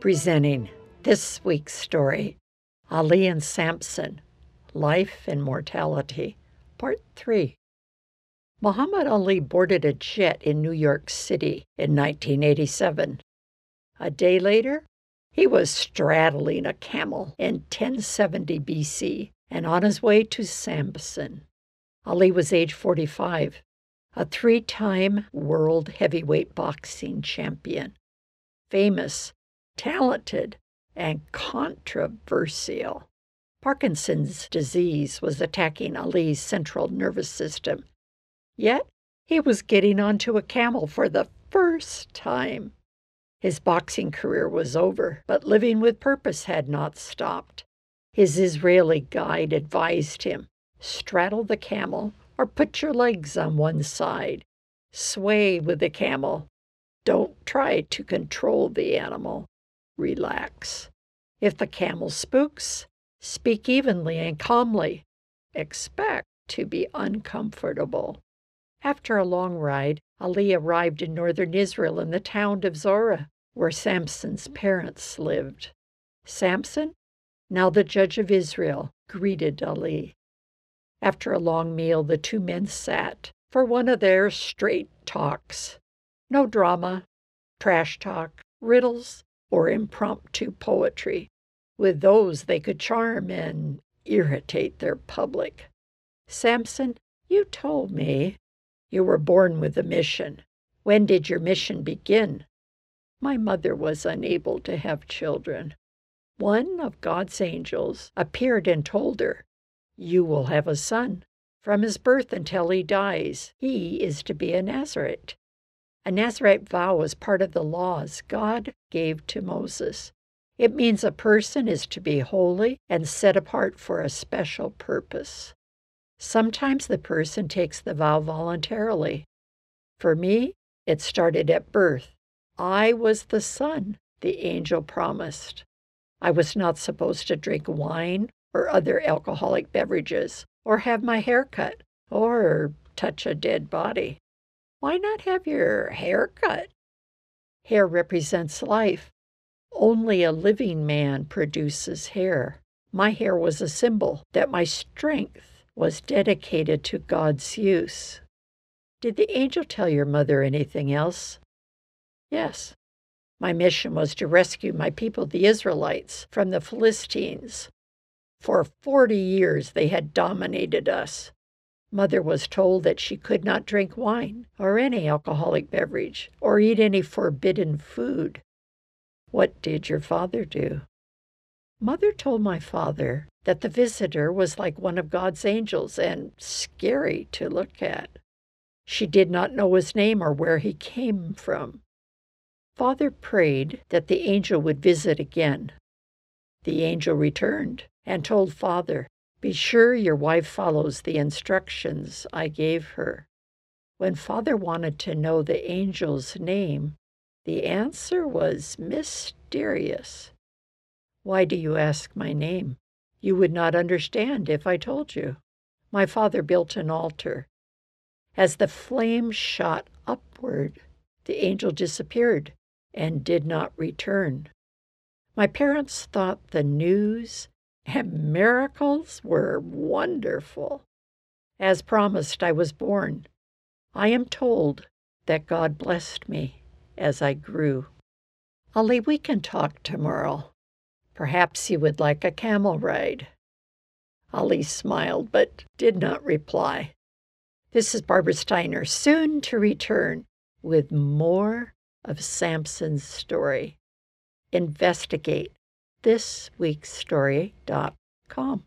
Presenting this week's story Ali and Samson Life and Mortality, Part 3. Muhammad Ali boarded a jet in New York City in 1987. A day later, he was straddling a camel in 1070 BC and on his way to Samson. Ali was age 45, a three time world heavyweight boxing champion, famous, talented, and controversial. Parkinson's disease was attacking Ali's central nervous system. Yet, he was getting onto a camel for the first time. His boxing career was over, but living with purpose had not stopped. His Israeli guide advised him straddle the camel or put your legs on one side. Sway with the camel. Don't try to control the animal. Relax. If the camel spooks, speak evenly and calmly. Expect to be uncomfortable. After a long ride, Ali arrived in northern Israel in the town of Zorah, where Samson's parents lived. Samson, now the judge of Israel, greeted Ali. After a long meal, the two men sat for one of their straight talks. No drama, trash talk, riddles, or impromptu poetry. With those, they could charm and irritate their public. Samson, you told me you were born with a mission. When did your mission begin? My mother was unable to have children. One of God's angels appeared and told her, You will have a son. From his birth until he dies, he is to be a Nazarite. A Nazarite vow is part of the laws God gave to Moses. It means a person is to be holy and set apart for a special purpose. Sometimes the person takes the vow voluntarily. For me, it started at birth. I was the son the angel promised. I was not supposed to drink wine or other alcoholic beverages, or have my hair cut, or touch a dead body. Why not have your hair cut? Hair represents life. Only a living man produces hair. My hair was a symbol that my strength was dedicated to God's use. Did the angel tell your mother anything else? Yes. My mission was to rescue my people, the Israelites, from the Philistines. For 40 years they had dominated us. Mother was told that she could not drink wine or any alcoholic beverage or eat any forbidden food. What did your father do? Mother told my father that the visitor was like one of God's angels and scary to look at. She did not know his name or where he came from. Father prayed that the angel would visit again. The angel returned and told Father, Be sure your wife follows the instructions I gave her. When Father wanted to know the angel's name, the answer was mysterious. Why do you ask my name? You would not understand if I told you. My father built an altar. As the flame shot upward, the angel disappeared and did not return. My parents thought the news and miracles were wonderful. As promised, I was born. I am told that God blessed me as I grew. Ali, we can talk tomorrow. Perhaps you would like a camel ride. Ali smiled but did not reply. This is Barbara Steiner, soon to return with more of Samson's story. Investigate thisweekstory.com.